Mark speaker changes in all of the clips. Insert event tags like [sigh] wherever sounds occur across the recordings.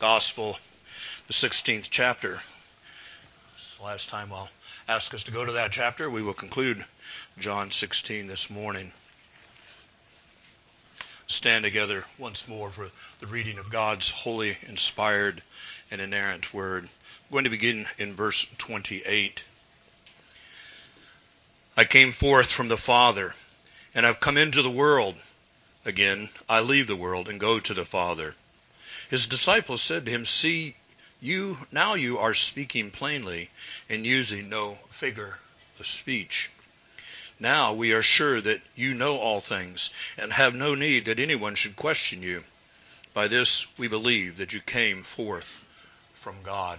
Speaker 1: Gospel, the 16th chapter. Last time I'll ask us to go to that chapter. We will conclude John 16 this morning. Stand together once more for the reading of God's holy, inspired, and inerrant word. I'm going to begin in verse 28. I came forth from the Father, and I've come into the world. Again, I leave the world and go to the Father. His disciples said to him, See, you now you are speaking plainly and using no figure of speech. Now we are sure that you know all things and have no need that anyone should question you. By this we believe that you came forth from God.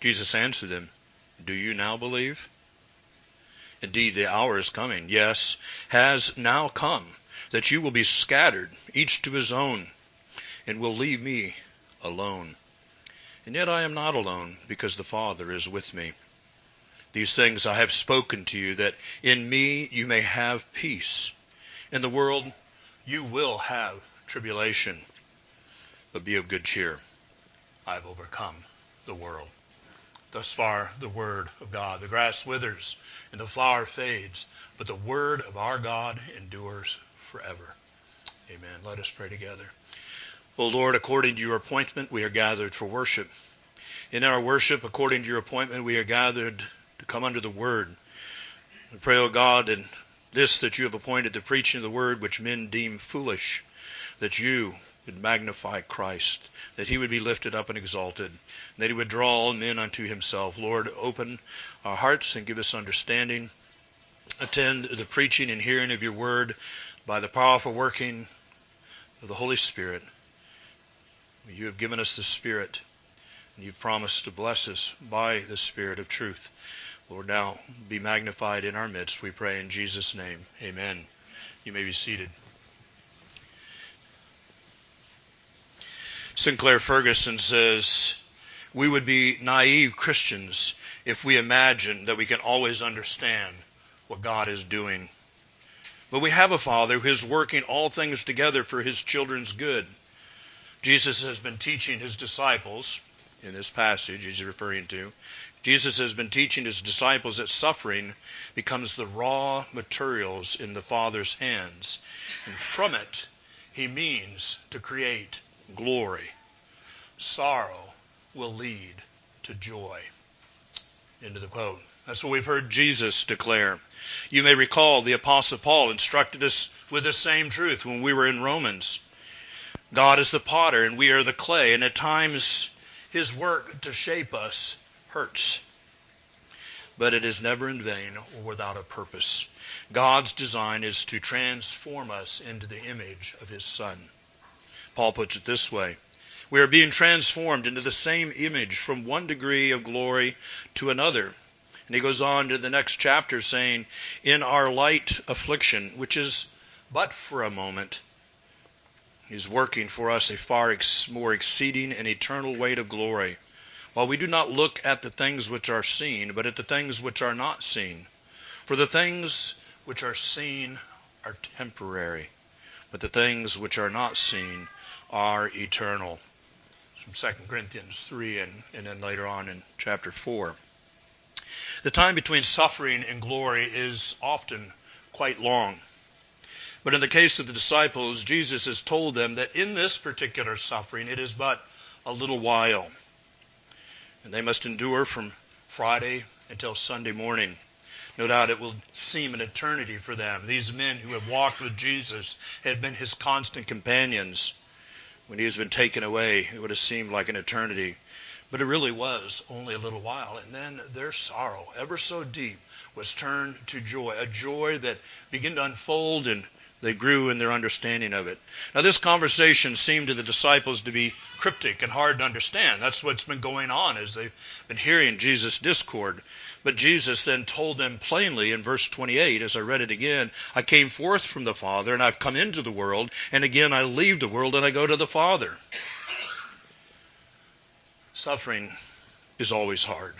Speaker 1: Jesus answered them, Do you now believe? Indeed, the hour is coming, yes, has now come, that you will be scattered, each to his own and will leave me alone. And yet I am not alone, because the Father is with me. These things I have spoken to you, that in me you may have peace. In the world you will have tribulation, but be of good cheer. I have overcome the world. Thus far, the word of God. The grass withers and the flower fades, but the word of our God endures forever. Amen. Let us pray together. O Lord, according to your appointment, we are gathered for worship. In our worship, according to your appointment, we are gathered to come under the word. We pray, O God, in this that you have appointed the preaching of the word which men deem foolish, that you would magnify Christ, that he would be lifted up and exalted, and that he would draw all men unto himself. Lord, open our hearts and give us understanding. Attend the preaching and hearing of your word by the powerful working of the Holy Spirit. You have given us the Spirit, and you've promised to bless us by the Spirit of truth. Lord, now be magnified in our midst, we pray in Jesus' name. Amen. You may be seated. Sinclair Ferguson says, We would be naive Christians if we imagine that we can always understand what God is doing. But we have a Father who is working all things together for his children's good. Jesus has been teaching his disciples in this passage he's referring to. Jesus has been teaching his disciples that suffering becomes the raw materials in the Father's hands. And from it, he means to create glory. Sorrow will lead to joy. Into the quote. That's what we've heard Jesus declare. You may recall the Apostle Paul instructed us with the same truth when we were in Romans. God is the potter and we are the clay, and at times his work to shape us hurts. But it is never in vain or without a purpose. God's design is to transform us into the image of his Son. Paul puts it this way We are being transformed into the same image from one degree of glory to another. And he goes on to the next chapter saying, In our light affliction, which is but for a moment, is working for us a far ex- more exceeding and eternal weight of glory, while we do not look at the things which are seen, but at the things which are not seen. For the things which are seen are temporary, but the things which are not seen are eternal. From 2 Corinthians 3 and, and then later on in chapter 4. The time between suffering and glory is often quite long. But in the case of the disciples, Jesus has told them that in this particular suffering, it is but a little while. And they must endure from Friday until Sunday morning. No doubt it will seem an eternity for them. These men who have walked with Jesus had been his constant companions. When he has been taken away, it would have seemed like an eternity. But it really was only a little while. And then their sorrow, ever so deep, was turned to joy, a joy that began to unfold and they grew in their understanding of it. Now, this conversation seemed to the disciples to be cryptic and hard to understand. That's what's been going on as they've been hearing Jesus' discord. But Jesus then told them plainly in verse 28, as I read it again, I came forth from the Father, and I've come into the world, and again I leave the world and I go to the Father. Suffering is always hard.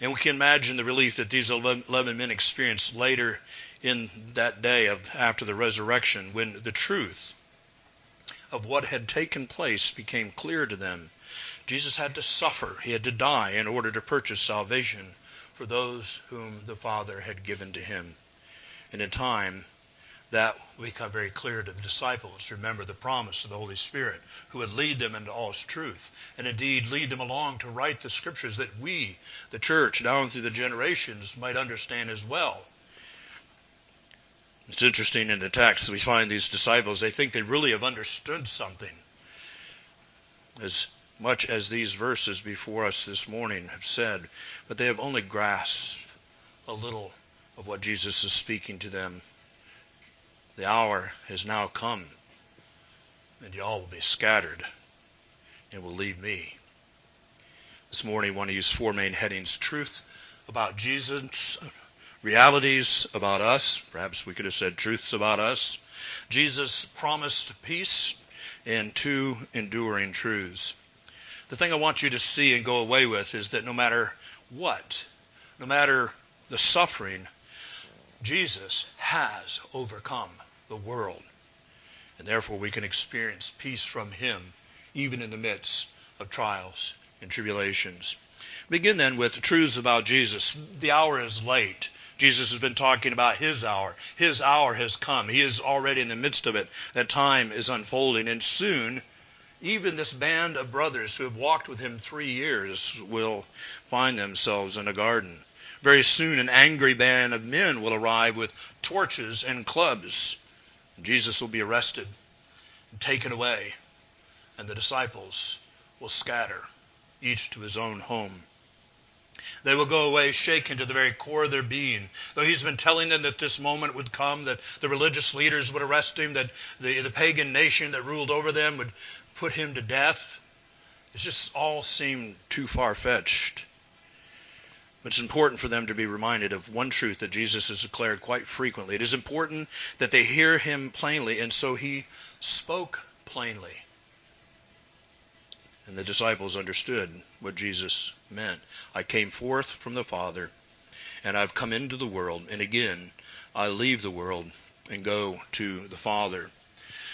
Speaker 1: And we can imagine the relief that these 11 men experienced later in that day of after the resurrection when the truth of what had taken place became clear to them. Jesus had to suffer, he had to die in order to purchase salvation for those whom the Father had given to him. And in time, that will become very clear to the disciples. Remember the promise of the Holy Spirit, who would lead them into all truth, and indeed lead them along to write the scriptures that we, the church, down through the generations, might understand as well. It's interesting in the text we find these disciples, they think they really have understood something. As much as these verses before us this morning have said, but they have only grasped a little of what Jesus is speaking to them. The hour has now come, and y'all will be scattered and will leave me. This morning, I want to use four main headings truth about Jesus, realities about us. Perhaps we could have said truths about us. Jesus promised peace, and two enduring truths. The thing I want you to see and go away with is that no matter what, no matter the suffering, Jesus has overcome the world. And therefore, we can experience peace from Him even in the midst of trials and tribulations. Begin then with the truths about Jesus. The hour is late. Jesus has been talking about his hour. His hour has come. He is already in the midst of it. That time is unfolding. And soon, even this band of brothers who have walked with him three years will find themselves in a garden. Very soon, an angry band of men will arrive with torches and clubs. Jesus will be arrested and taken away, and the disciples will scatter, each to his own home. They will go away shaken to the very core of their being. Though he's been telling them that this moment would come, that the religious leaders would arrest him, that the, the pagan nation that ruled over them would put him to death, it just all seemed too far fetched. But it's important for them to be reminded of one truth that Jesus has declared quite frequently. It is important that they hear him plainly, and so he spoke plainly. And the disciples understood what Jesus meant. I came forth from the Father, and I've come into the world, and again I leave the world and go to the Father.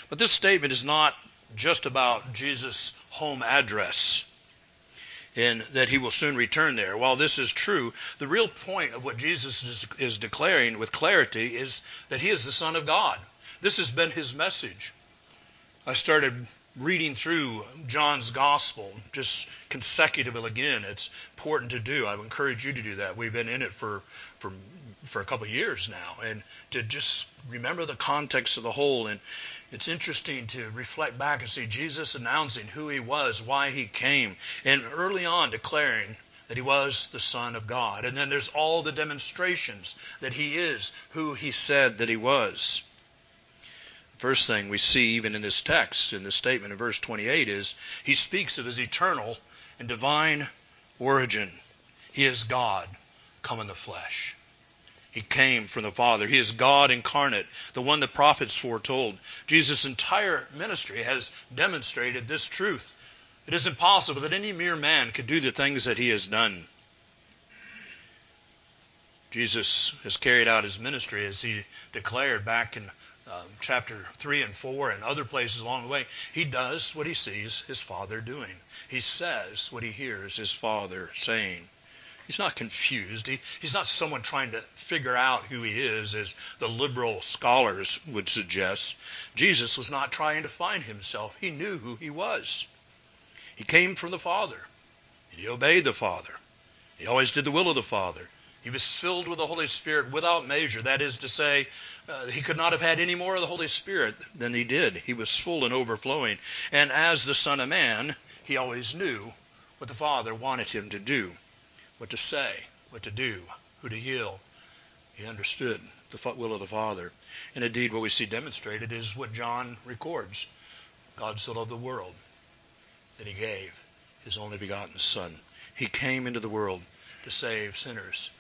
Speaker 1: But this statement is not just about Jesus' home address and that he will soon return there. While this is true, the real point of what Jesus is, is, declaring with clarity is that he is the Son of God. This has been his message. I started reading through John's Gospel just consecutively again. It's important to do. I would encourage you to do that. We've been in it for for for a couple of years now, and to just remember the context of the whole. And it's interesting to reflect back and see Jesus announcing who he was, why he came, and early on declaring that he was the Son of God. And then there's all the demonstrations that he is who he said that he was. First thing we see even in this text, in this statement in verse 28, is he speaks of his eternal and divine origin. He is God come in the flesh. He came from the Father. He is God incarnate, the one the prophets foretold. Jesus' entire ministry has demonstrated this truth. It is impossible that any mere man could do the things that he has done. Jesus has carried out his ministry as he declared back in um, chapter 3 and 4 and other places along the way, he does what he sees his father doing. He says what he hears his father saying. He's not confused. He, he's not someone trying to figure out who he is, as the liberal scholars would suggest. Jesus was not trying to find himself. He knew who he was. He came from the Father, and he obeyed the Father. He always did the will of the Father. He was filled with the Holy Spirit without measure. That is to say, uh, he could not have had any more of the Holy Spirit than he did. He was full and overflowing. And as the Son of Man, he always knew what the Father wanted him to do, what to say, what to do, who to heal. He understood the will of the Father. And indeed, what we see demonstrated is what John records God so loved the world that he gave his only begotten Son. He came into the world to save sinners.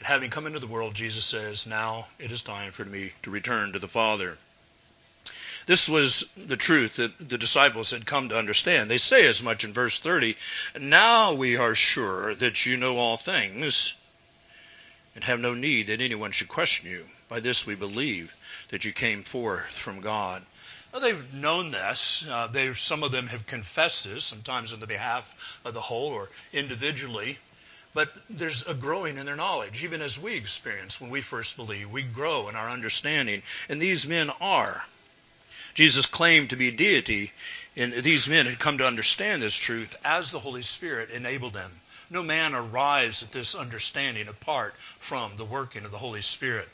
Speaker 1: And having come into the world, Jesus says, Now it is time for me to return to the Father. This was the truth that the disciples had come to understand. They say as much in verse 30 Now we are sure that you know all things and have no need that anyone should question you. By this we believe that you came forth from God. Well, they've known this. Uh, some of them have confessed this, sometimes on the behalf of the whole or individually. But there's a growing in their knowledge, even as we experience when we first believe. We grow in our understanding, and these men are. Jesus claimed to be deity, and these men had come to understand this truth as the Holy Spirit enabled them. No man arrives at this understanding apart from the working of the Holy Spirit.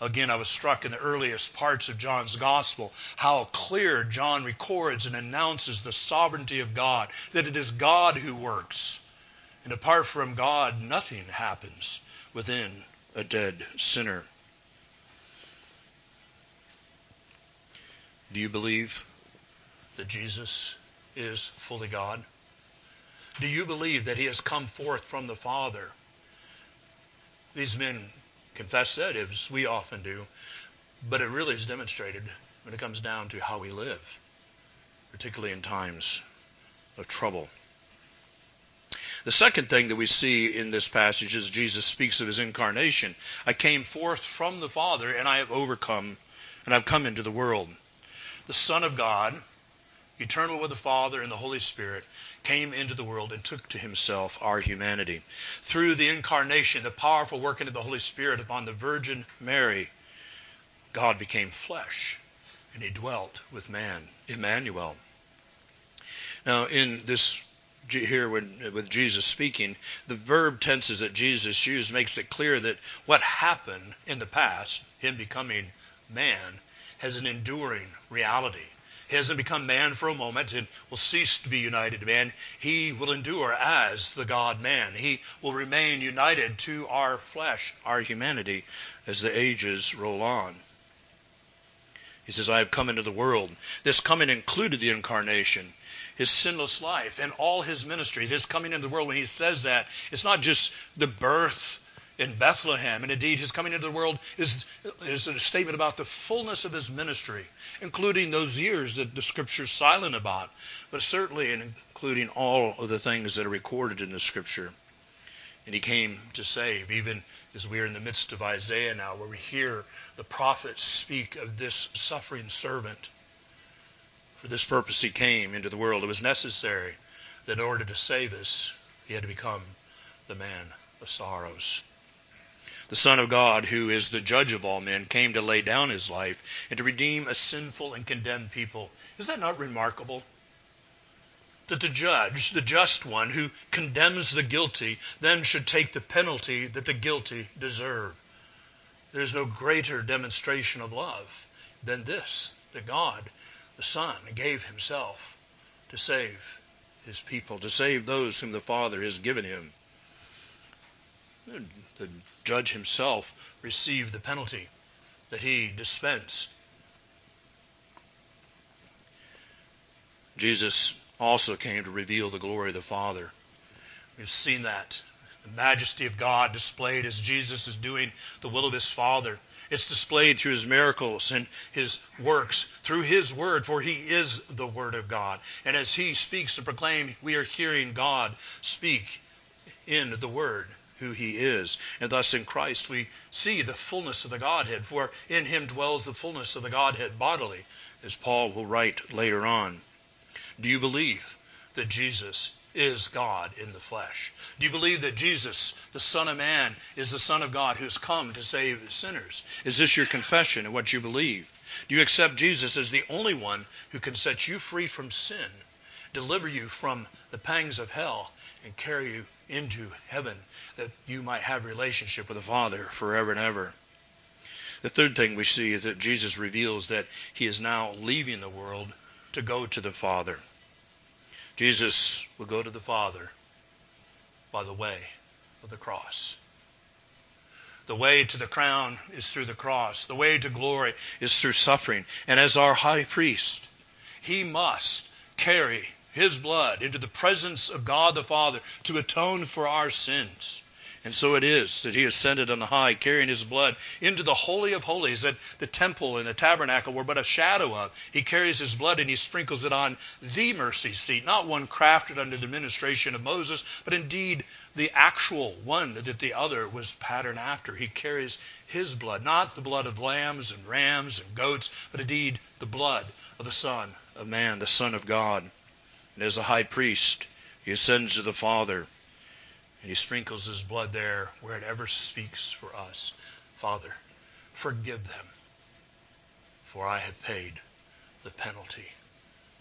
Speaker 1: Again, I was struck in the earliest parts of John's gospel how clear John records and announces the sovereignty of God, that it is God who works. And apart from God, nothing happens within a dead sinner. Do you believe that Jesus is fully God? Do you believe that he has come forth from the Father? These men confess that, as we often do, but it really is demonstrated when it comes down to how we live, particularly in times of trouble. The second thing that we see in this passage is Jesus speaks of his incarnation. I came forth from the Father, and I have overcome, and I've come into the world. The Son of God, eternal with the Father and the Holy Spirit, came into the world and took to himself our humanity. Through the incarnation, the powerful working of the Holy Spirit upon the Virgin Mary, God became flesh and he dwelt with man, Emmanuel. Now, in this here when, with Jesus speaking, the verb tenses that Jesus used makes it clear that what happened in the past, him becoming man, has an enduring reality. He hasn't become man for a moment and will cease to be united to man. He will endure as the God man. He will remain united to our flesh, our humanity, as the ages roll on. He says, I have come into the world. This coming included the incarnation, his sinless life, and all his ministry. This coming into the world, when he says that, it's not just the birth in Bethlehem. And indeed, his coming into the world is, is a statement about the fullness of his ministry, including those years that the scripture is silent about, but certainly including all of the things that are recorded in the scripture. And he came to save, even as we are in the midst of Isaiah now, where we hear the prophets speak of this suffering servant. For this purpose he came into the world. It was necessary that in order to save us, he had to become the man of sorrows the Son of God, who is the judge of all men, came to lay down his life and to redeem a sinful and condemned people. Is that not remarkable? That the judge, the just one who condemns the guilty, then should take the penalty that the guilty deserve. There is no greater demonstration of love than this that God, the Son, gave himself to save his people, to save those whom the Father has given him. The judge himself received the penalty that he dispensed. Jesus also came to reveal the glory of the Father. We've seen that. The majesty of God displayed as Jesus is doing the will of his Father. It's displayed through his miracles and his works, through his word, for he is the word of God. And as he speaks and proclaims, we are hearing God speak in the word who he is. And thus in Christ we see the fullness of the Godhead, for in him dwells the fullness of the Godhead bodily, as Paul will write later on. Do you believe that Jesus is God in the flesh? Do you believe that Jesus, the Son of Man, is the Son of God who's come to save sinners? Is this your confession and what you believe? Do you accept Jesus as the only one who can set you free from sin, deliver you from the pangs of hell, and carry you into heaven that you might have relationship with the Father forever and ever. The third thing we see is that Jesus reveals that he is now leaving the world to go to the Father. Jesus will go to the Father by the way of the cross. The way to the crown is through the cross. The way to glory is through suffering. And as our high priest, he must carry his blood into the presence of God the Father to atone for our sins. And so it is that he ascended on high, carrying his blood into the Holy of Holies that the temple and the tabernacle were but a shadow of. He carries his blood and he sprinkles it on the mercy seat, not one crafted under the administration of Moses, but indeed the actual one that the other was patterned after. He carries his blood, not the blood of lambs and rams and goats, but indeed the blood of the Son of Man, the Son of God. And as a high priest, he ascends to the Father, and he sprinkles his blood there where it ever speaks for us. Father, forgive them, for I have paid the penalty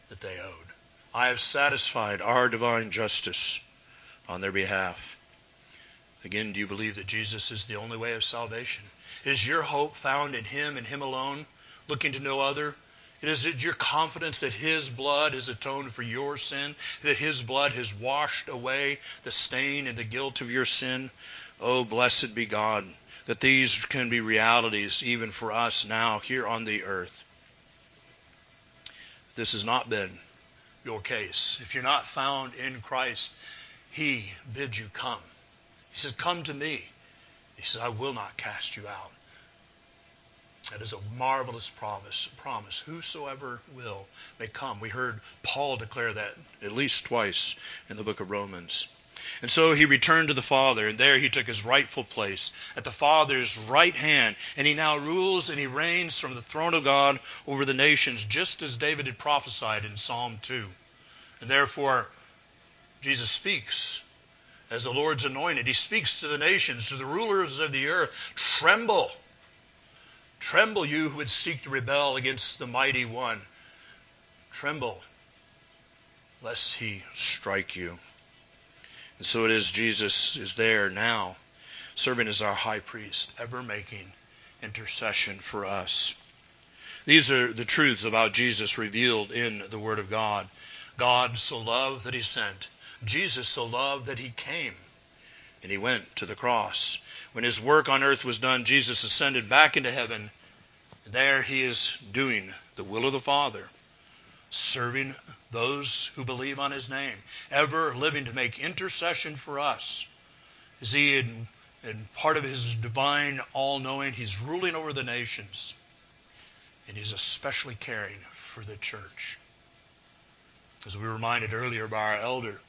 Speaker 1: that they owed. I have satisfied our divine justice on their behalf. Again, do you believe that Jesus is the only way of salvation? Is your hope found in Him and Him alone, looking to no other? Is it your confidence that His blood has atoned for your sin, that His blood has washed away the stain and the guilt of your sin? Oh, blessed be God that these can be realities even for us now here on the earth. This has not been your case. If you're not found in Christ, He bids you come. He says, Come to me. He says, I will not cast you out. That is a marvelous promise. Promise. Whosoever will may come. We heard Paul declare that at least twice in the book of Romans. And so he returned to the Father, and there he took his rightful place at the Father's right hand. And he now rules and he reigns from the throne of God over the nations, just as David had prophesied in Psalm 2. And therefore, Jesus speaks as the Lord's anointed. He speaks to the nations, to the rulers of the earth. Tremble. Tremble, you who would seek to rebel against the mighty one. Tremble, lest he strike you. And so it is Jesus is there now, serving as our high priest, ever making intercession for us. These are the truths about Jesus revealed in the Word of God. God so loved that he sent. Jesus so loved that he came. And he went to the cross. When his work on earth was done, Jesus ascended back into heaven. There he is doing the will of the Father, serving those who believe on his name, ever living to make intercession for us. Is he in, in part of his divine all knowing? He's ruling over the nations. And he's especially caring for the church. As we were reminded earlier by our elder,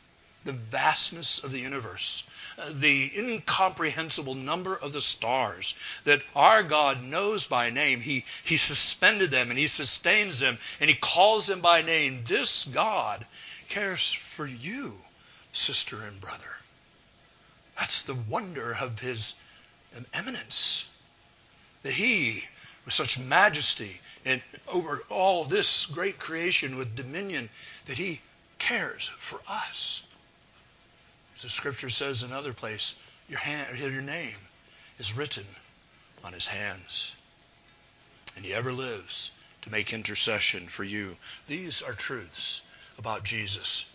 Speaker 1: the vastness of the universe, uh, the incomprehensible number of the stars that our God knows by name. He, he suspended them and He sustains them and He calls them by name. This God cares for you, sister and brother. That's the wonder of His eminence. That He, with such majesty and over all this great creation with dominion, that He cares for us. The scripture says in another place, your, hand, your name is written on his hands. And he ever lives to make intercession for you. These are truths about Jesus.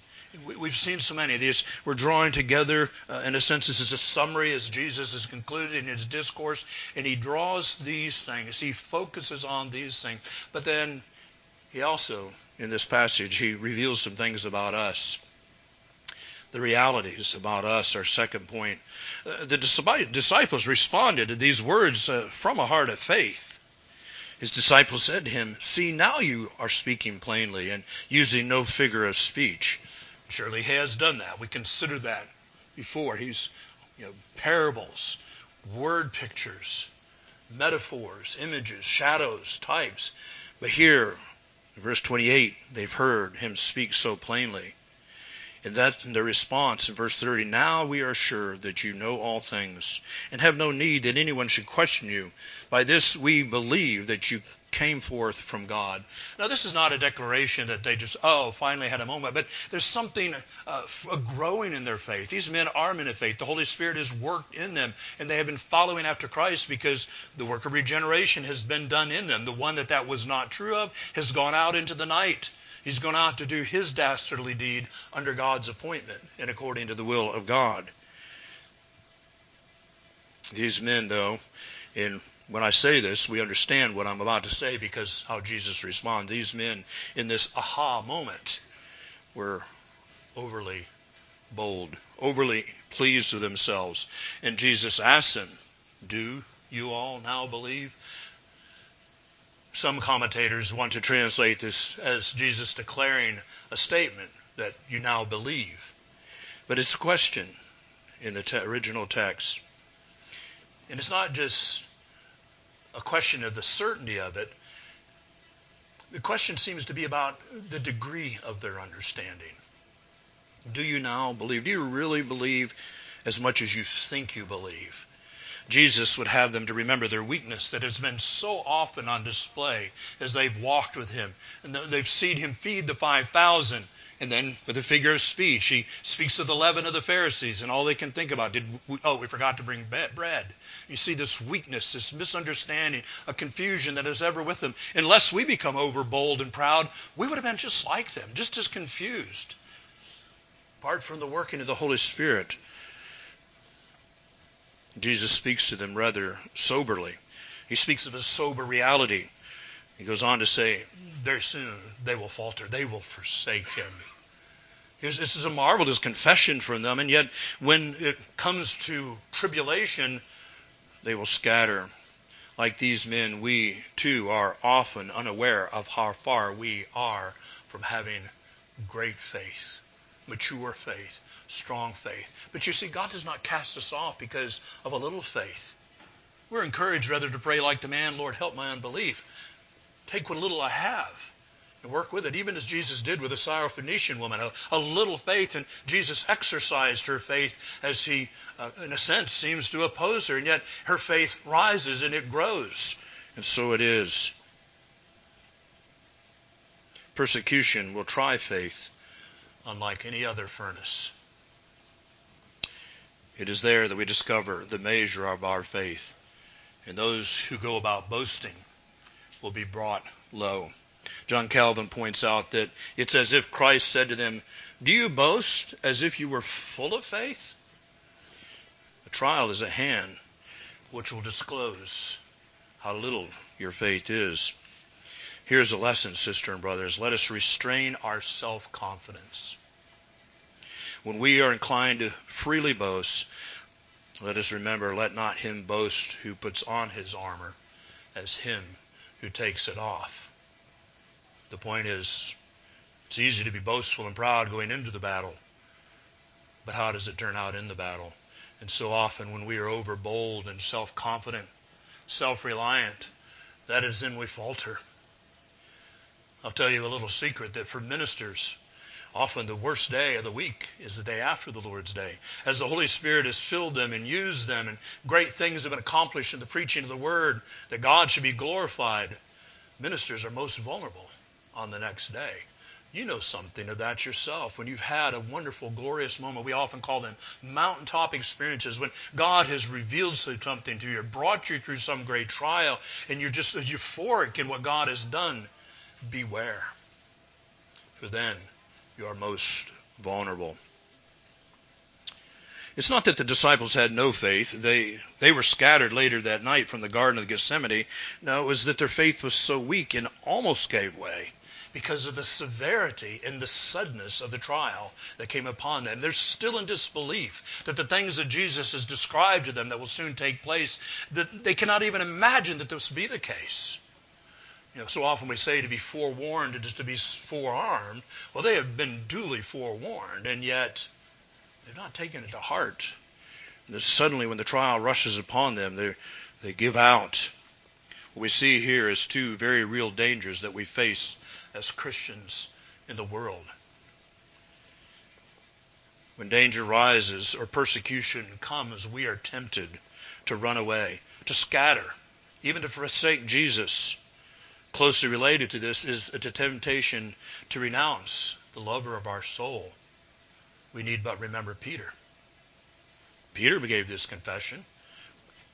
Speaker 1: We've seen so many of these. We're drawing together, uh, in a sense, this is a summary as Jesus is concluding his discourse, and he draws these things. He focuses on these things. But then he also, in this passage, he reveals some things about us the realities about us, our second point. Uh, the disciples responded to these words uh, from a heart of faith. His disciples said to him, See, now you are speaking plainly and using no figure of speech. Surely he has done that. We considered that before. He's, you know, parables, word pictures, metaphors, images, shadows, types. But here, verse 28, they've heard him speak so plainly. And that's the response in verse 30. Now we are sure that you know all things and have no need that anyone should question you. By this we believe that you came forth from God. Now this is not a declaration that they just, oh, finally had a moment, but there's something uh, growing in their faith. These men are men of faith. The Holy Spirit has worked in them and they have been following after Christ because the work of regeneration has been done in them. The one that that was not true of has gone out into the night. He's going out to do his dastardly deed under God's appointment and according to the will of God. These men, though, in when I say this, we understand what I'm about to say because how Jesus responds. These men, in this aha moment, were overly bold, overly pleased with themselves. And Jesus asked them, Do you all now believe? Some commentators want to translate this as Jesus declaring a statement that you now believe. But it's a question in the te- original text. And it's not just a question of the certainty of it. The question seems to be about the degree of their understanding. Do you now believe? Do you really believe as much as you think you believe? Jesus would have them to remember their weakness that has been so often on display as they've walked with him. And they've seen him feed the 5,000. And then with a figure of speech, he speaks of the leaven of the Pharisees and all they can think about. Did we, oh, we forgot to bring bread. You see this weakness, this misunderstanding, a confusion that is ever with them. Unless we become overbold and proud, we would have been just like them, just as confused. Apart from the working of the Holy Spirit, Jesus speaks to them rather soberly. He speaks of a sober reality. He goes on to say, very soon they will falter. They will forsake him. This is a marvelous confession from them, and yet when it comes to tribulation, they will scatter. Like these men, we too are often unaware of how far we are from having great faith, mature faith, strong faith. But you see, God does not cast us off because of a little faith. We're encouraged rather to pray like the man, Lord, help my unbelief. Take what little I have and work with it, even as Jesus did with the Syrophoenician woman. A, a little faith, and Jesus exercised her faith as he, uh, in a sense, seems to oppose her, and yet her faith rises and it grows. And so it is. Persecution will try faith unlike any other furnace. It is there that we discover the measure of our faith. And those who go about boasting will be brought low. John Calvin points out that it's as if Christ said to them, Do you boast as if you were full of faith? A trial is at hand which will disclose how little your faith is. Here's a lesson, sister and brothers. Let us restrain our self confidence. When we are inclined to freely boast, let us remember, let not him boast who puts on his armor as him who takes it off. The point is, it's easy to be boastful and proud going into the battle, but how does it turn out in the battle? And so often when we are over bold and self confident, self reliant, that is when we falter. I'll tell you a little secret that for ministers, Often the worst day of the week is the day after the Lord's Day. As the Holy Spirit has filled them and used them, and great things have been accomplished in the preaching of the Word, that God should be glorified, ministers are most vulnerable on the next day. You know something of that yourself. When you've had a wonderful, glorious moment, we often call them mountaintop experiences, when God has revealed something to you, brought you through some great trial, and you're just euphoric in what God has done. Beware. For then you are most vulnerable. It's not that the disciples had no faith. They, they were scattered later that night from the Garden of Gethsemane. No, it was that their faith was so weak and almost gave way because of the severity and the suddenness of the trial that came upon them. They're still in disbelief that the things that Jesus has described to them that will soon take place, that they cannot even imagine that this would be the case. You know, so often we say to be forewarned is to be forearmed. Well, they have been duly forewarned, and yet they've not taken it to heart. And suddenly, when the trial rushes upon them, they they give out. What we see here is two very real dangers that we face as Christians in the world. When danger rises or persecution comes, we are tempted to run away, to scatter, even to forsake Jesus closely related to this is a temptation to renounce the lover of our soul. We need but remember Peter. Peter gave this confession.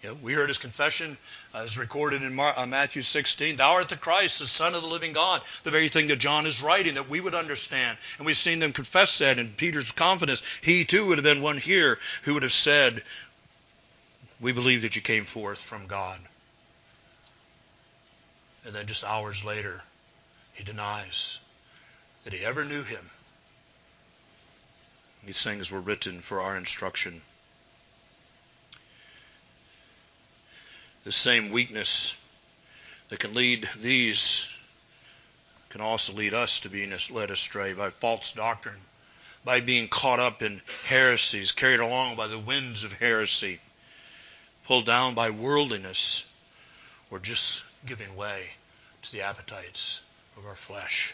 Speaker 1: You know, we heard his confession as recorded in Mar- uh, Matthew 16. Thou art the Christ, the Son of the living God. The very thing that John is writing that we would understand. And we've seen them confess that in Peter's confidence. He too would have been one here who would have said, We believe that you came forth from God. And then just hours later, he denies that he ever knew him. These things were written for our instruction. The same weakness that can lead these can also lead us to being led astray by false doctrine, by being caught up in heresies, carried along by the winds of heresy, pulled down by worldliness, or just giving way to the appetites of our flesh.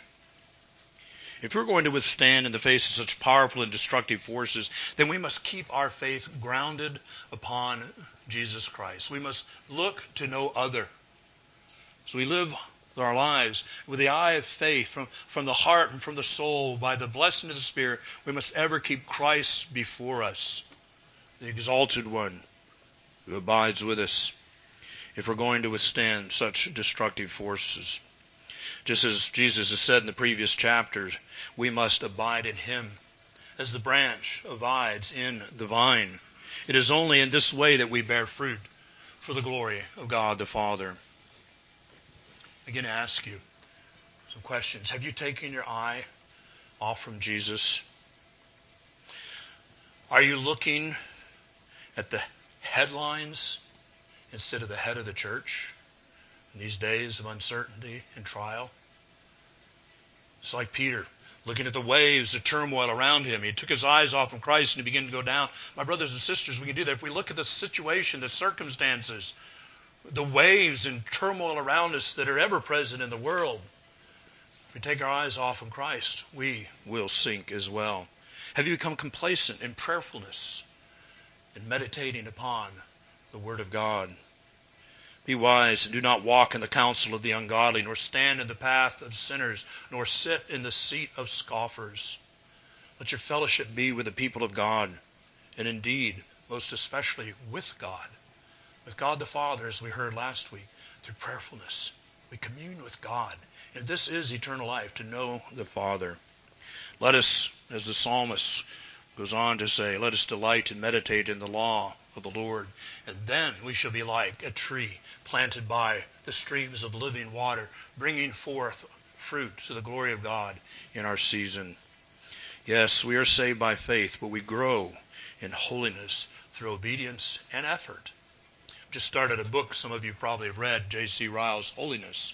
Speaker 1: If we're going to withstand in the face of such powerful and destructive forces, then we must keep our faith grounded upon Jesus Christ. We must look to no other. So we live our lives with the eye of faith from, from the heart and from the soul by the blessing of the Spirit. We must ever keep Christ before us, the exalted one who abides with us if we're going to withstand such destructive forces. Just as Jesus has said in the previous chapters, we must abide in him as the branch abides in the vine. It is only in this way that we bear fruit for the glory of God the Father. Again, to ask you some questions. Have you taken your eye off from Jesus? Are you looking at the headlines instead of the head of the church in these days of uncertainty and trial? It's like Peter looking at the waves, the turmoil around him. He took his eyes off from Christ and he began to go down. My brothers and sisters, we can do that. If we look at the situation, the circumstances, the waves and turmoil around us that are ever present in the world, if we take our eyes off from Christ, we will sink as well. Have you become complacent in prayerfulness and meditating upon the Word of God? Be wise and do not walk in the counsel of the ungodly, nor stand in the path of sinners, nor sit in the seat of scoffers. Let your fellowship be with the people of God, and indeed, most especially with God with God the Father, as we heard last week, through prayerfulness. We commune with God. And this is eternal life, to know the Father. Let us, as the psalmist goes on to say, let us delight and meditate in the law the Lord. And then we shall be like a tree planted by the streams of living water, bringing forth fruit to the glory of God in our season. Yes, we are saved by faith, but we grow in holiness through obedience and effort just started a book some of you probably have read, J.C. Ryle's Holiness.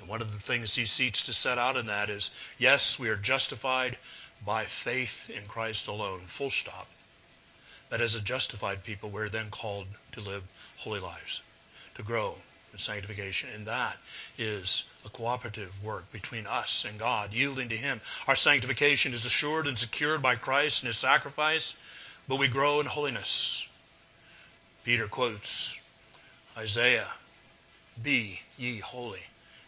Speaker 1: And one of the things he seeks to set out in that is yes, we are justified by faith in Christ alone, full stop. But as a justified people, we're then called to live holy lives, to grow in sanctification. And that is a cooperative work between us and God, yielding to Him. Our sanctification is assured and secured by Christ and His sacrifice, but we grow in holiness. Peter quotes Isaiah, Be ye holy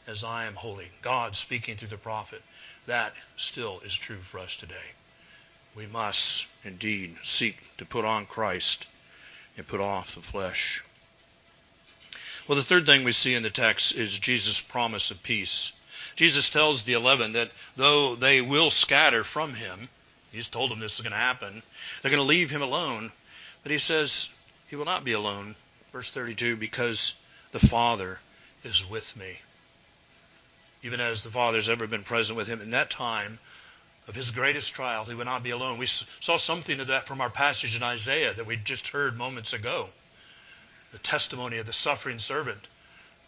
Speaker 1: as I am holy. God speaking through the prophet. That still is true for us today. We must indeed seek to put on Christ and put off the flesh. Well, the third thing we see in the text is Jesus' promise of peace. Jesus tells the eleven that though they will scatter from him, he's told them this is going to happen, they're going to leave him alone. But he says he will not be alone Verse 32 Because the Father is with me. Even as the Father has ever been present with him in that time of his greatest trial, he would not be alone. We saw something of that from our passage in Isaiah that we just heard moments ago. The testimony of the suffering servant.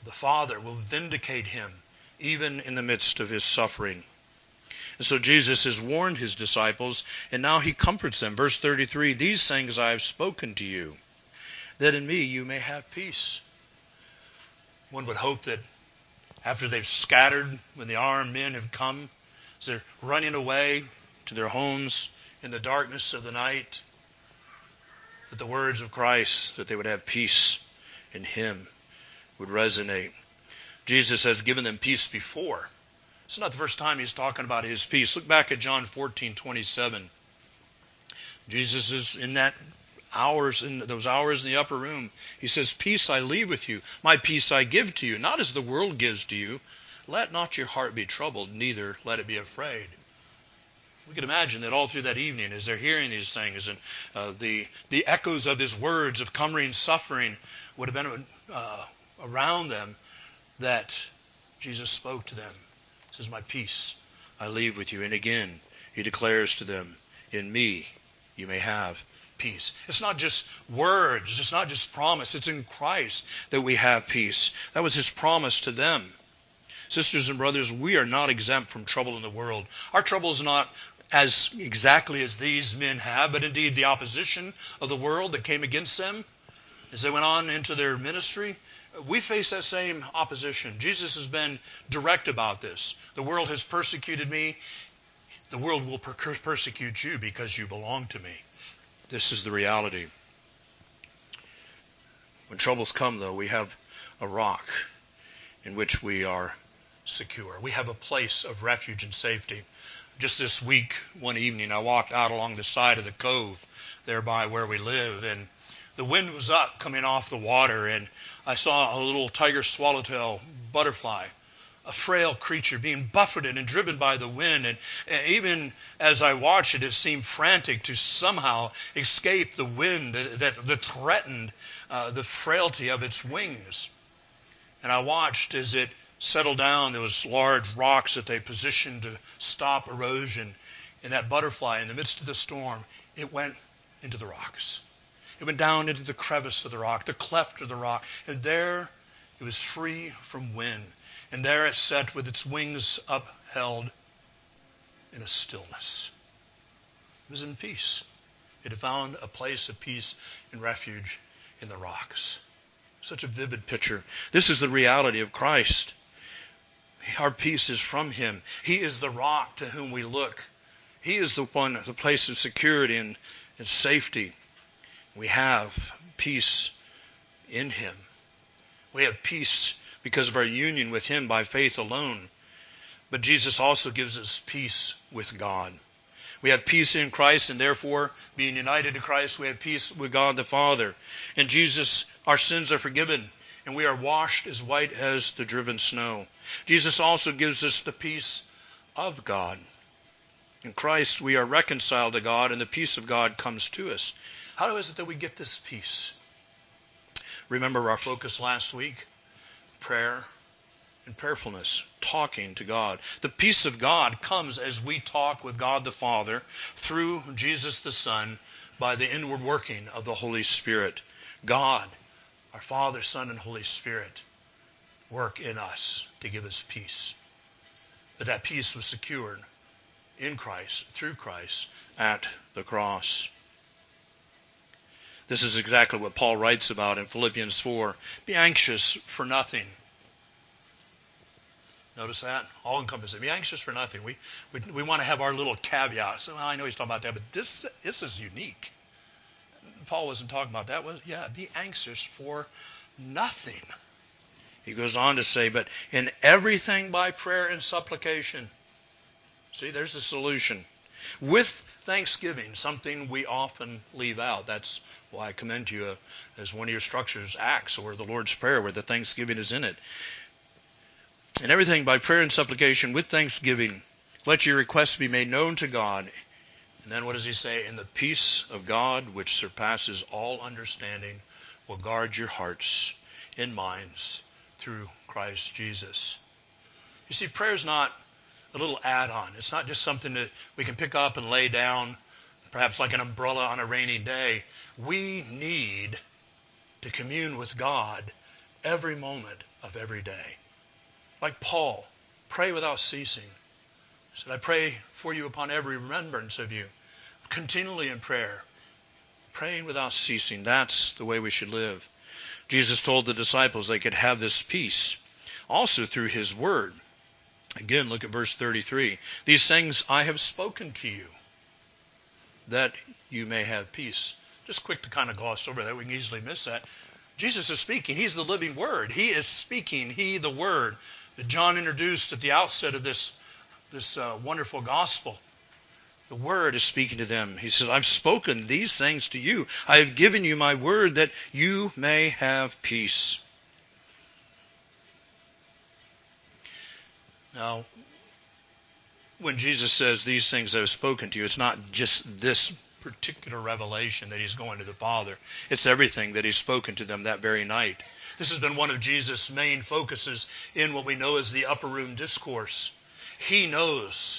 Speaker 1: The Father will vindicate him even in the midst of his suffering. And so Jesus has warned his disciples, and now he comforts them. Verse 33 These things I have spoken to you that in me you may have peace. One would hope that after they've scattered, when the armed men have come, as they're running away to their homes in the darkness of the night, that the words of Christ, that they would have peace in Him, would resonate. Jesus has given them peace before. It's not the first time He's talking about His peace. Look back at John 14, 27. Jesus is in that hours in those hours in the upper room. He says, Peace I leave with you, my peace I give to you, not as the world gives to you. Let not your heart be troubled, neither let it be afraid. We can imagine that all through that evening, as they're hearing these things, and uh, the the echoes of his words of coming suffering would have been uh, around them, that Jesus spoke to them. He says, "My peace I leave with you." And again, he declares to them, "In me you may have peace. It's not just words, it's not just promise. It's in Christ that we have peace. That was his promise to them. Sisters and brothers, we are not exempt from trouble in the world. Our trouble is not as exactly as these men have, but indeed the opposition of the world that came against them as they went on into their ministry we face that same opposition. Jesus has been direct about this. The world has persecuted me. The world will per- persecute you because you belong to me. This is the reality. When troubles come, though, we have a rock in which we are secure. We have a place of refuge and safety. Just this week, one evening, I walked out along the side of the cove there by where we live, and the wind was up coming off the water, and I saw a little tiger swallowtail butterfly, a frail creature being buffeted and driven by the wind. And even as I watched it, it seemed frantic to somehow escape the wind that, that, that threatened uh, the frailty of its wings. And I watched as it settled down. There was large rocks that they positioned to stop erosion. And that butterfly, in the midst of the storm, it went into the rocks. It went down into the crevice of the rock, the cleft of the rock, and there it was free from wind. And there it sat with its wings upheld in a stillness. It was in peace. It had found a place of peace and refuge in the rocks. Such a vivid picture. This is the reality of Christ. Our peace is from Him. He is the rock to whom we look. He is the one, the place of security and, and safety. We have peace in Him. We have peace because of our union with Him by faith alone. But Jesus also gives us peace with God. We have peace in Christ, and therefore, being united to Christ, we have peace with God the Father. And Jesus, our sins are forgiven, and we are washed as white as the driven snow. Jesus also gives us the peace of God. In Christ, we are reconciled to God, and the peace of God comes to us. How is it that we get this peace? Remember our focus last week? Prayer and prayerfulness, talking to God. The peace of God comes as we talk with God the Father through Jesus the Son by the inward working of the Holy Spirit. God, our Father, Son, and Holy Spirit work in us to give us peace. But that peace was secured in Christ, through Christ, at the cross. This is exactly what Paul writes about in Philippians 4. Be anxious for nothing. Notice that? All encompassing. Be anxious for nothing. We, we, we want to have our little caveat. So, well, I know he's talking about that, but this, this is unique. Paul wasn't talking about that. Was Yeah, be anxious for nothing. He goes on to say, but in everything by prayer and supplication. See, there's the solution with thanksgiving, something we often leave out. That's why I commend to you uh, as one of your structures, Acts or the Lord's Prayer, where the thanksgiving is in it. And everything by prayer and supplication with thanksgiving, let your requests be made known to God. And then what does he say? In the peace of God, which surpasses all understanding, will guard your hearts and minds through Christ Jesus. You see, prayer is not a little add-on. It's not just something that we can pick up and lay down, perhaps like an umbrella on a rainy day. We need to commune with God every moment of every day. Like Paul, pray without ceasing. He said, I pray for you upon every remembrance of you, continually in prayer, praying without ceasing. That's the way we should live. Jesus told the disciples they could have this peace also through his word. Again, look at verse 33. These things I have spoken to you, that you may have peace. Just quick to kind of gloss over that. We can easily miss that. Jesus is speaking. He's the living Word. He is speaking. He, the Word, that John introduced at the outset of this, this uh, wonderful gospel. The Word is speaking to them. He says, I've spoken these things to you. I have given you my Word that you may have peace. Now, when Jesus says these things I've spoken to you, it's not just this particular revelation that he's going to the Father. It's everything that he's spoken to them that very night. This has been one of Jesus' main focuses in what we know as the upper room discourse. He knows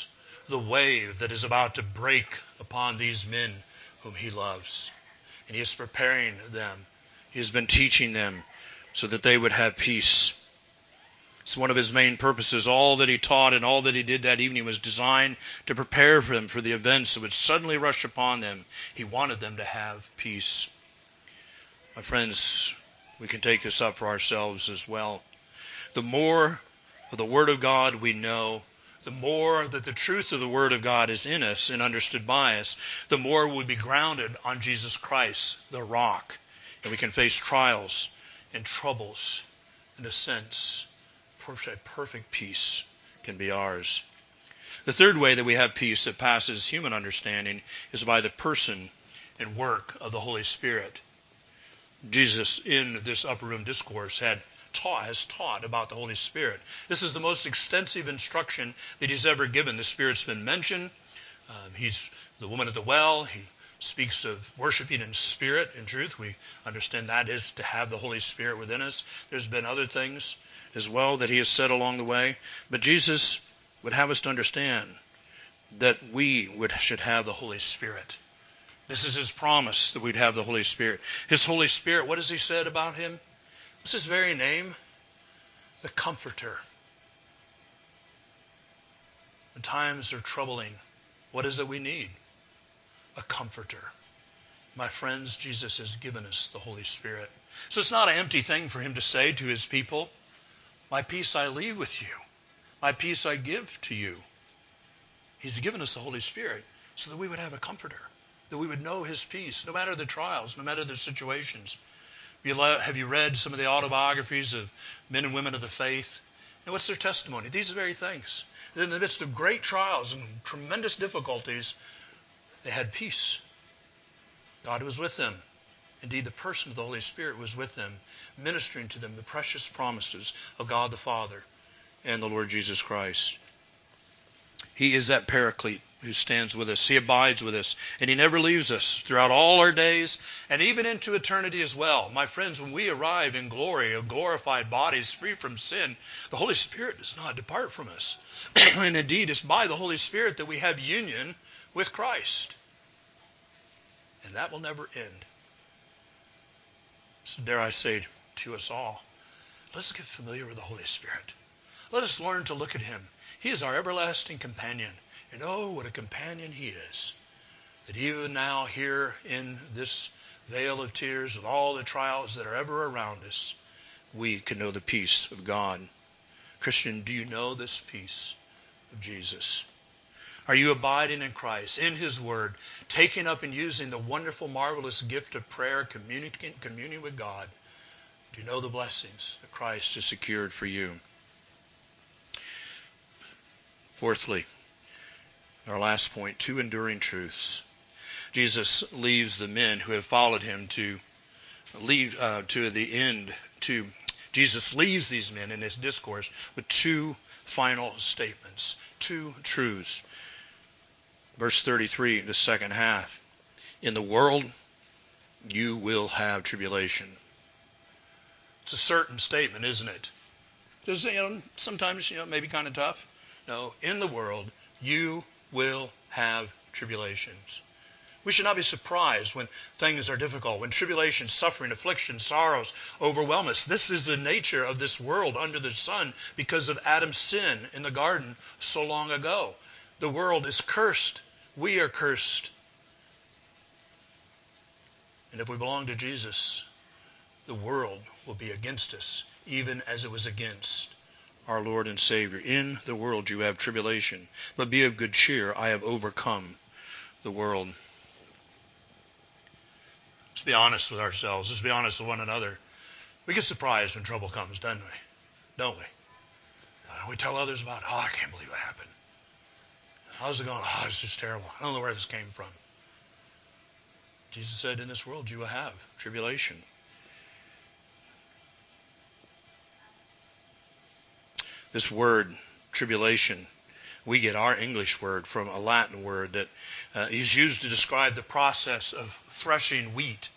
Speaker 1: the wave that is about to break upon these men whom he loves. And he is preparing them. He has been teaching them so that they would have peace. It's one of his main purposes. All that he taught and all that he did that evening was designed to prepare for them for the events that would suddenly rush upon them. He wanted them to have peace. My friends, We can take this up for ourselves as well. The more of the Word of God we know, the more that the truth of the Word of God is in us and understood by us, the more we'll be grounded on Jesus Christ, the rock, and we can face trials and troubles. In a sense, perfect, perfect peace can be ours. The third way that we have peace that passes human understanding is by the person and work of the Holy Spirit. Jesus, in this upper room discourse, had taught, has taught about the Holy Spirit. This is the most extensive instruction that he's ever given. The Spirit's been mentioned. Um, he's the woman at the well. He speaks of worshiping in spirit and truth. We understand that is to have the Holy Spirit within us. There's been other things as well that he has said along the way. But Jesus would have us to understand that we would, should have the Holy Spirit. This is his promise that we'd have the Holy Spirit. His Holy Spirit, what has he said about him? What's his very name? The Comforter. When times are troubling, what is it we need? A comforter. My friends, Jesus has given us the Holy Spirit. So it's not an empty thing for him to say to his people, My peace I leave with you, my peace I give to you. He's given us the Holy Spirit so that we would have a comforter, that we would know his peace, no matter the trials, no matter the situations. Have you read some of the autobiographies of men and women of the faith? And what's their testimony? These very things. In the midst of great trials and tremendous difficulties, they had peace. God was with them. Indeed, the person of the Holy Spirit was with them, ministering to them the precious promises of God the Father and the Lord Jesus Christ. He is that paraclete who stands with us. He abides with us, and He never leaves us throughout all our days and even into eternity as well. My friends, when we arrive in glory of glorified bodies free from sin, the Holy Spirit does not depart from us. [clears throat] and indeed, it's by the Holy Spirit that we have union with Christ. And that will never end. So, dare I say to us all, let's get familiar with the Holy Spirit. Let us learn to look at Him. He is our everlasting companion. And oh, what a companion he is. That even now, here in this vale of tears, with all the trials that are ever around us, we can know the peace of God. Christian, do you know this peace of Jesus? Are you abiding in Christ, in His Word, taking up and using the wonderful, marvelous gift of prayer, communion with God? Do you know the blessings that Christ has secured for you? Fourthly, our last point, two enduring truths. Jesus leaves the men who have followed him to leave uh, to the end. To Jesus leaves these men in his discourse with two final statements, two truths. Verse 33, the second half. In the world, you will have tribulation. It's a certain statement, isn't it? Does you know, sometimes you know maybe kind of tough. No, in the world, you will have tribulations. We should not be surprised when things are difficult, when tribulation, suffering, affliction, sorrows overwhelm us. This is the nature of this world under the sun because of Adam's sin in the garden so long ago. The world is cursed. We are cursed. And if we belong to Jesus, the world will be against us, even as it was against our Lord and Savior. In the world you have tribulation, but be of good cheer. I have overcome the world. Let's be honest with ourselves. Let's be honest with one another. We get surprised when trouble comes, don't we? Don't we? Uh, we tell others about, oh, I can't believe it happened. How's it going? Oh, it's just terrible. I don't know where this came from. Jesus said, in this world you will have tribulation. This word, tribulation, we get our English word from a Latin word that uh, is used to describe the process of threshing wheat.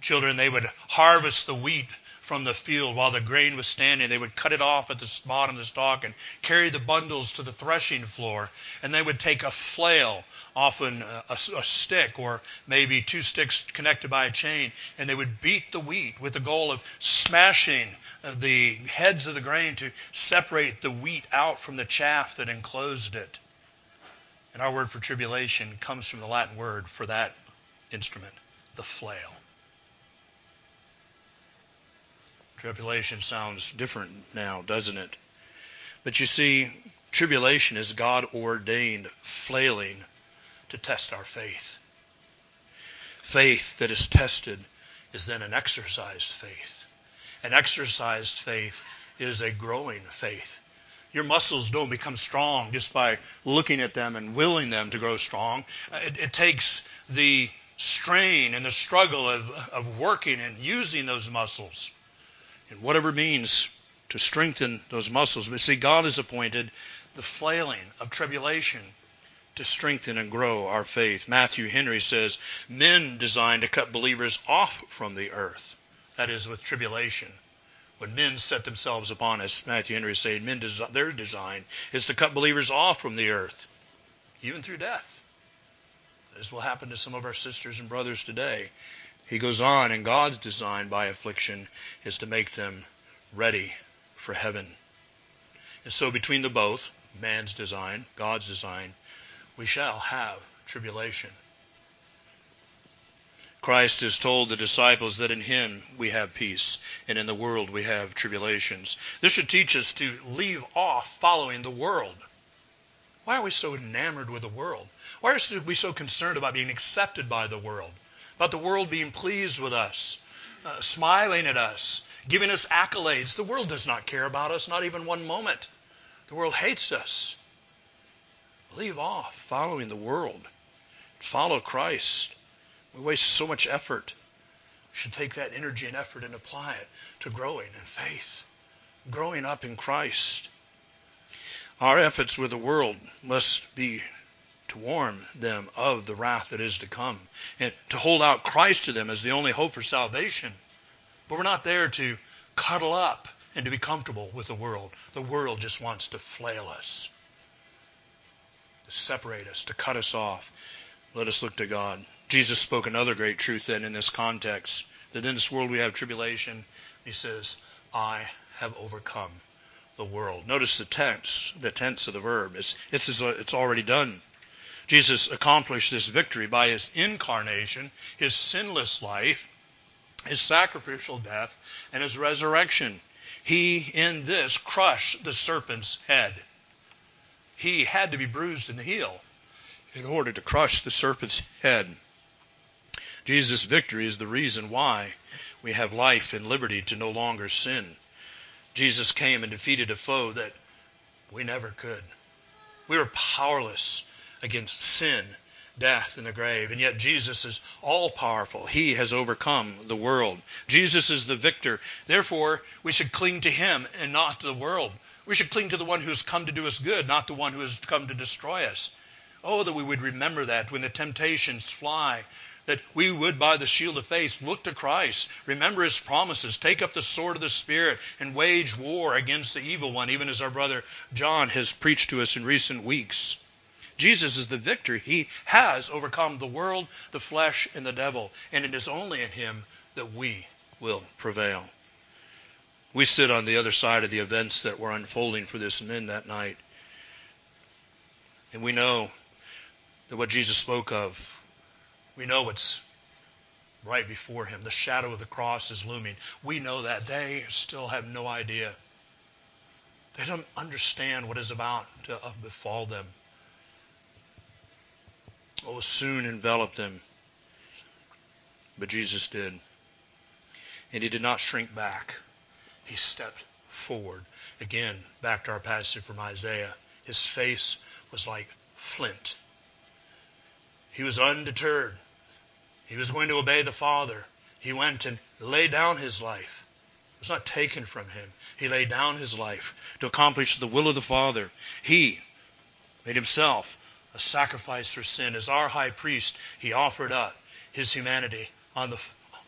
Speaker 1: Children, they would harvest the wheat from the field while the grain was standing. They would cut it off at the bottom of the stalk and carry the bundles to the threshing floor. And they would take a flail, often a, a, a stick or maybe two sticks connected by a chain, and they would beat the wheat with the goal of smashing uh, the heads of the grain to separate the wheat out from the chaff that enclosed it. And our word for tribulation comes from the Latin word for that instrument, the flail. Tribulation sounds different now, doesn't it? But you see, tribulation is God ordained flailing to test our faith. Faith that is tested is then an exercised faith. An exercised faith is a growing faith. Your muscles don't become strong just by looking at them and willing them to grow strong. It, it takes the strain and the struggle of, of working and using those muscles and whatever means to strengthen those muscles. But see, God has appointed the flailing of tribulation to strengthen and grow our faith. Matthew Henry says, Men design to cut believers off from the earth. That is, with tribulation. When men set themselves upon us, Matthew Henry is saying, men their design is to cut believers off from the earth, even through death. This will happen to some of our sisters and brothers today. He goes on, and God's design by affliction is to make them ready for heaven. And so between the both, man's design, God's design, we shall have tribulation. Christ has told the disciples that in him we have peace, and in the world we have tribulations. This should teach us to leave off following the world. Why are we so enamored with the world? Why are we so concerned about being accepted by the world? About the world being pleased with us, uh, smiling at us, giving us accolades? The world does not care about us, not even one moment. The world hates us. Leave off following the world. Follow Christ. We waste so much effort. We should take that energy and effort and apply it to growing in faith, growing up in Christ. Our efforts with the world must be to warn them of the wrath that is to come and to hold out Christ to them as the only hope for salvation. But we're not there to cuddle up and to be comfortable with the world. The world just wants to flail us to separate us, to cut us off. Let us look to God. Jesus spoke another great truth then in this context that in this world we have tribulation. He says, I have overcome the world. Notice the tense, the tense of the verb. It's, it's, it's already done. Jesus accomplished this victory by his incarnation, his sinless life, his sacrificial death, and his resurrection. He, in this, crushed the serpent's head he had to be bruised in the heel in order to crush the serpent's head. Jesus' victory is the reason why we have life and liberty to no longer sin. Jesus came and defeated a foe that we never could. We were powerless against sin, death, and the grave, and yet Jesus is all powerful. He has overcome the world. Jesus is the victor. Therefore, we should cling to him and not to the world. We should cling to the one who has come to do us good, not the one who has come to destroy us. Oh, that we would remember that when the temptations fly, that we would, by the shield of faith, look to Christ, remember his promises, take up the sword of the Spirit, and wage war against the evil one, even as our brother John has preached to us in recent weeks. Jesus is the victor. He has overcome the world, the flesh, and the devil, and it is only in him that we will prevail. We sit on the other side of the events that were unfolding for this men that night. And we know that what Jesus spoke of, we know what's right before him. The shadow of the cross is looming. We know that. They still have no idea. They don't understand what is about to befall them. Will soon envelop them. But Jesus did. And he did not shrink back he stepped forward. Again, back to our passage from Isaiah. His face was like flint. He was undeterred. He was going to obey the Father. He went and laid down his life. It was not taken from him. He laid down his life to accomplish the will of the Father. He made himself a sacrifice for sin. As our high priest, he offered up his humanity on the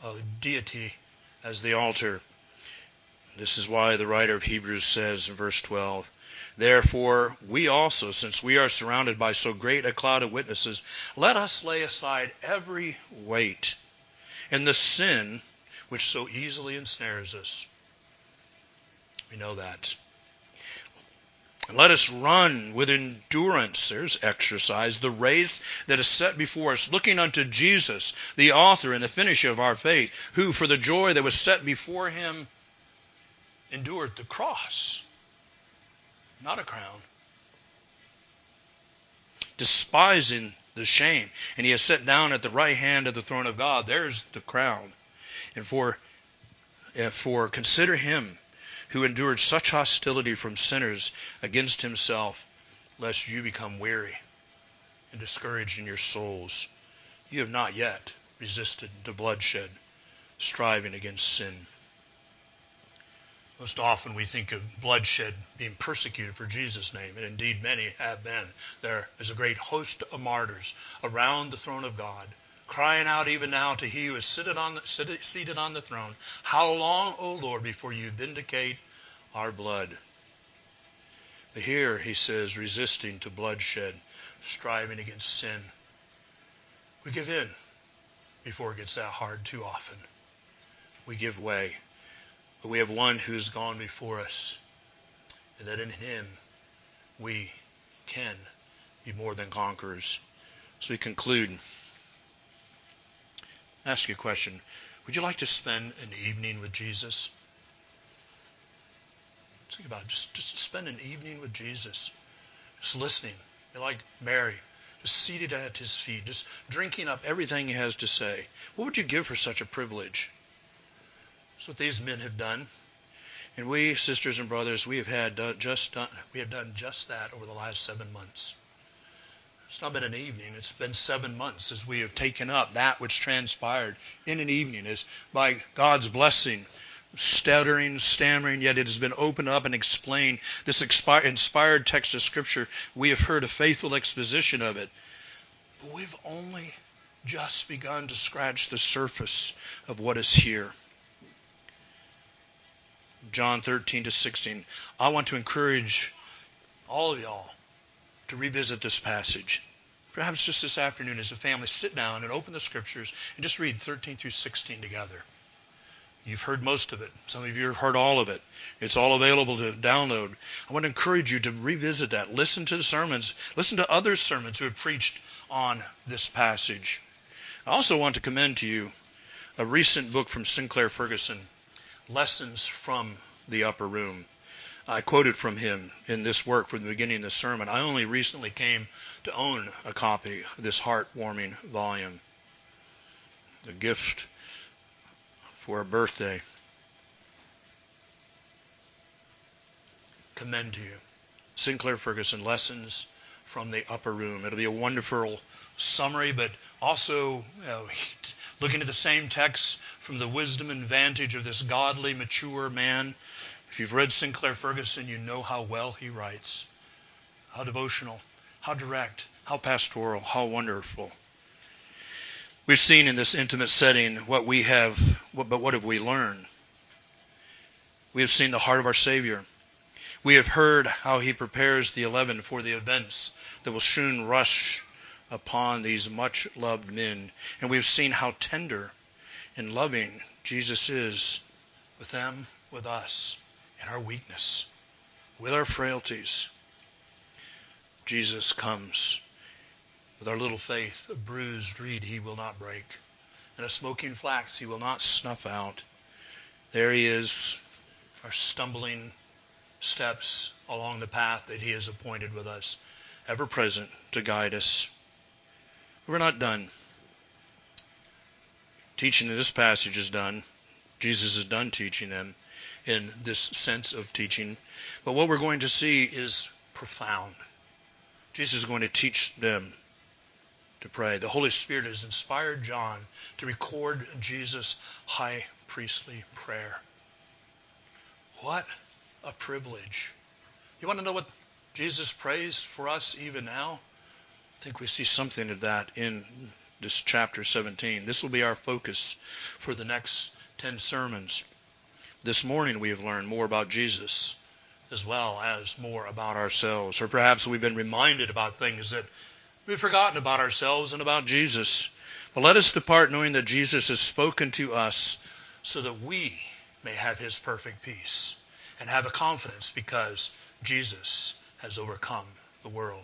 Speaker 1: uh, deity as the altar. This is why the writer of Hebrews says in verse 12, Therefore, we also, since we are surrounded by so great a cloud of witnesses, let us lay aside every weight and the sin which so easily ensnares us. We know that. Let us run with endurance, there's exercise, the race that is set before us, looking unto Jesus, the author and the finisher of our faith, who for the joy that was set before him endured the cross, not a crown. Despising the shame. And he has sat down at the right hand of the throne of God. There's the crown. And for, for consider him who endured such hostility from sinners against himself, lest you become weary and discouraged in your souls. You have not yet resisted the bloodshed, striving against sin. Most often we think of bloodshed being persecuted for Jesus' name, and indeed many have been. There is a great host of martyrs around the throne of God, crying out even now to He who is seated on the, seated on the throne, How long, O Lord, before you vindicate our blood? But here he says, resisting to bloodshed, striving against sin. We give in before it gets that hard too often. We give way. But we have one who's gone before us, and that in him we can be more than conquerors. So we conclude. Ask you a question. Would you like to spend an evening with Jesus? Think about it. Just, just spend an evening with Jesus. Just listening. You're like Mary, just seated at his feet, just drinking up everything he has to say. What would you give for such a privilege? That's what these men have done. And we, sisters and brothers, we have had just done, we have done just that over the last seven months. It's not been an evening; it's been seven months as we have taken up that which transpired in an evening, as by God's blessing, stuttering, stammering, yet it has been opened up and explained. This inspired text of Scripture, we have heard a faithful exposition of it, but we've only just begun to scratch the surface of what is here. John 13 to 16. I want to encourage all of y'all to revisit this passage. Perhaps just this afternoon as a family, sit down and open the scriptures and just read 13 through 16 together. You've heard most of it. Some of you have heard all of it. It's all available to download. I want to encourage you to revisit that. Listen to the sermons. Listen to other sermons who have preached on this passage. I also want to commend to you a recent book from Sinclair Ferguson lessons from the upper room. I quoted from him in this work from the beginning of the sermon. I only recently came to own a copy of this heartwarming volume. A gift for a birthday. Commend to you. Sinclair Ferguson, Lessons from the Upper Room. It'll be a wonderful summary, but also looking at the same text from the wisdom and vantage of this godly, mature man. If you've read Sinclair Ferguson, you know how well he writes. How devotional, how direct, how pastoral, how wonderful. We've seen in this intimate setting what we have, but what have we learned? We have seen the heart of our Savior. We have heard how he prepares the eleven for the events that will soon rush upon these much loved men. And we've seen how tender and loving Jesus is with them, with us, in our weakness, with our frailties. Jesus comes with our little faith, a bruised reed he will not break, and a smoking flax he will not snuff out. There he is, our stumbling steps along the path that he has appointed with us, ever present to guide us. We're not done. Teaching in this passage is done. Jesus is done teaching them in this sense of teaching. But what we're going to see is profound. Jesus is going to teach them to pray. The Holy Spirit has inspired John to record Jesus' high priestly prayer. What a privilege. You want to know what Jesus prays for us even now? I think we see something of that in this chapter 17. This will be our focus for the next 10 sermons. This morning we have learned more about Jesus as well as more about ourselves. Or perhaps we've been reminded about things that we've forgotten about ourselves and about Jesus. But let us depart knowing that Jesus has spoken to us so that we may have his perfect peace and have a confidence because Jesus has overcome the world.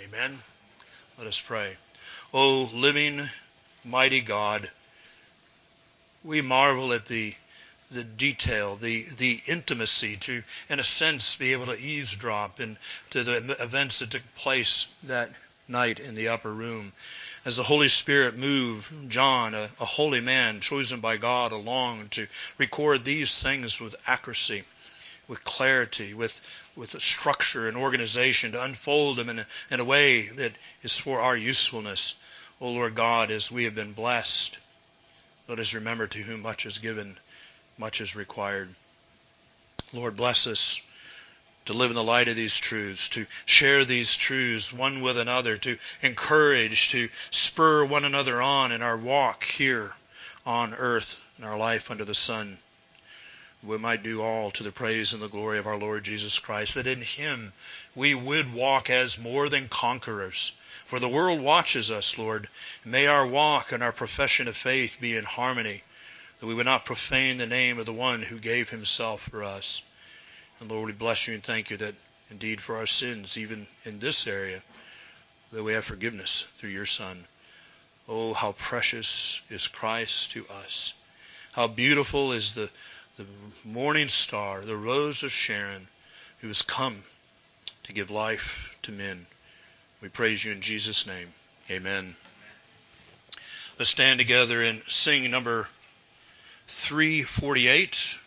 Speaker 1: Amen. Let us pray. O living, mighty God, we marvel at the the detail, the, the intimacy to, in a sense, be able to eavesdrop into the events that took place that night in the upper room. As the Holy Spirit moved John, a, a holy man chosen by God, along to record these things with accuracy, with clarity, with, with a structure and organization, to unfold them in a, in a way that is for our usefulness. O Lord God, as we have been blessed, let us remember to whom much is given much is required. Lord, bless us to live in the light of these truths, to share these truths one with another, to encourage, to spur one another on in our walk here on earth, in our life under the sun. We might do all to the praise and the glory of our Lord Jesus Christ, that in Him we would walk as more than conquerors. For the world watches us, Lord. May our walk and our profession of faith be in harmony that we would not profane the name of the one who gave himself for us. And Lord, we bless you and thank you that indeed for our sins, even in this area, that we have forgiveness through your Son. Oh, how precious is Christ to us. How beautiful is the, the morning star, the rose of Sharon, who has come to give life to men. We praise you in Jesus' name. Amen. Let's stand together and sing number 348.